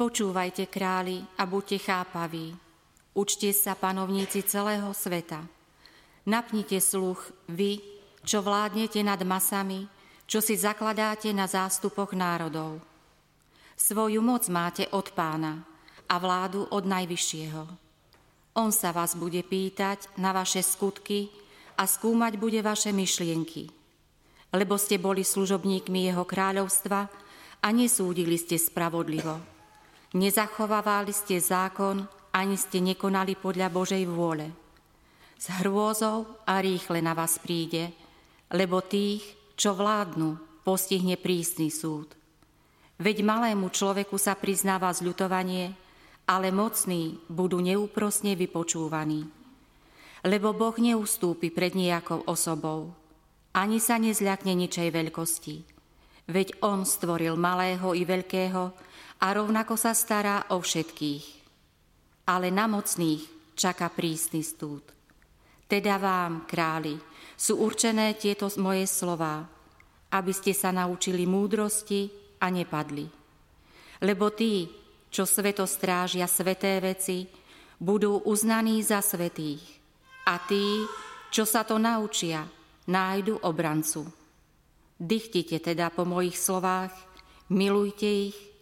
Počúvajte králi a buďte chápaví. Učte sa panovníci celého sveta. Napnite sluch vy, čo vládnete nad masami, čo si zakladáte na zástupoch národov. Svoju moc máte od pána a vládu od Najvyššieho. On sa vás bude pýtať na vaše skutky a skúmať bude vaše myšlienky. Lebo ste boli služobníkmi jeho kráľovstva a nesúdili ste spravodlivo. Nezachovávali ste zákon, ani ste nekonali podľa Božej vôle. S hrôzou a rýchle na vás príde, lebo tých, čo vládnu, postihne prísny súd. Veď malému človeku sa priznáva zľutovanie, ale mocní budú neúprosne vypočúvaní. Lebo Boh neustúpi pred nejakou osobou, ani sa nezľakne ničej veľkosti. Veď On stvoril malého i veľkého a rovnako sa stará o všetkých. Ale na mocných čaká prísny stúd. Teda vám, králi, sú určené tieto moje slová, aby ste sa naučili múdrosti a nepadli. Lebo tí, čo sveto strážia sveté veci, budú uznaní za svetých. A tí, čo sa to naučia, nájdu obrancu. Dychtite teda po mojich slovách, milujte ich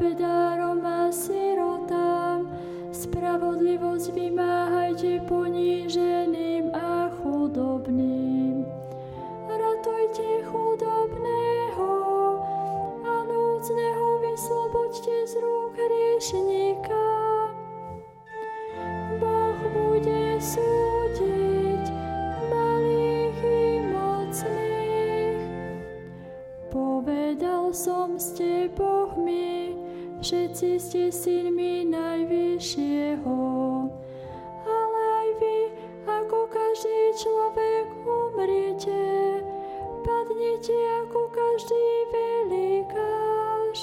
bedárom a sirotám, spravodlivosť vymáhajte poníženým a chudobným. Ratujte chudobného a núdzneho vysloboďte z rúk hriešníka. Všetci ste synmi Najvyššieho. Ale aj vy, ako každý človek, umriete, padnete ako každý velikáš.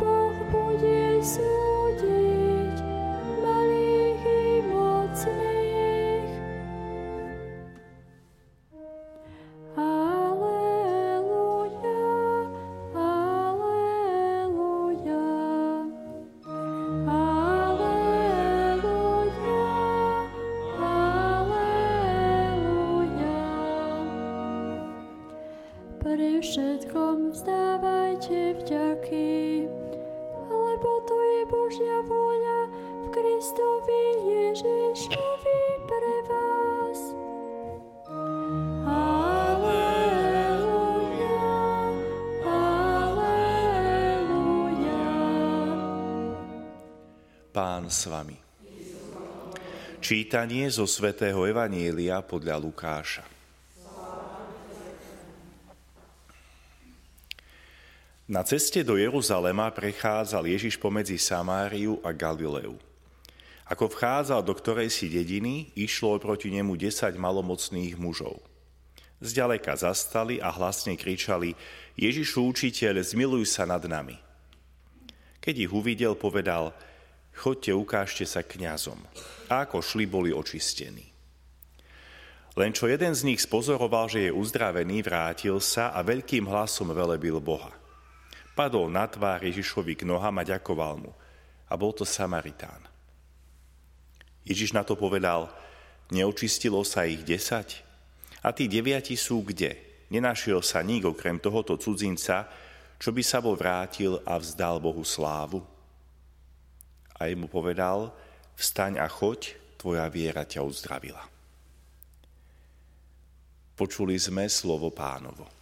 Boh bude súdiť Pri všetkom vzdávajte vďaky, lebo to je Božia vôľa v Kristovi Ježišovi pre vás. Aleluja, aleluja. Pán s vami. Čítanie zo svätého Evanielia podľa Lukáša. Na ceste do Jeruzalema prechádzal Ježiš pomedzi Samáriu a Galileu. Ako vchádzal do ktorej si dediny, išlo proti nemu desať malomocných mužov. Zďaleka zastali a hlasne kričali Ježišu učiteľ, zmiluj sa nad nami. Keď ich uvidel, povedal, chodte, ukážte sa kňazom. A ako šli, boli očistení. Len čo jeden z nich spozoroval, že je uzdravený, vrátil sa a veľkým hlasom velebil Boha. Padol na tvár Ježišovi k nohám a ďakoval mu. A bol to Samaritán. Ježiš na to povedal, neočistilo sa ich desať? A tí deviati sú kde? Nenašiel sa nik okrem tohoto cudzinca, čo by sa bol vrátil a vzdal Bohu slávu? A jemu povedal, vstaň a choď, tvoja viera ťa uzdravila. Počuli sme slovo pánovo.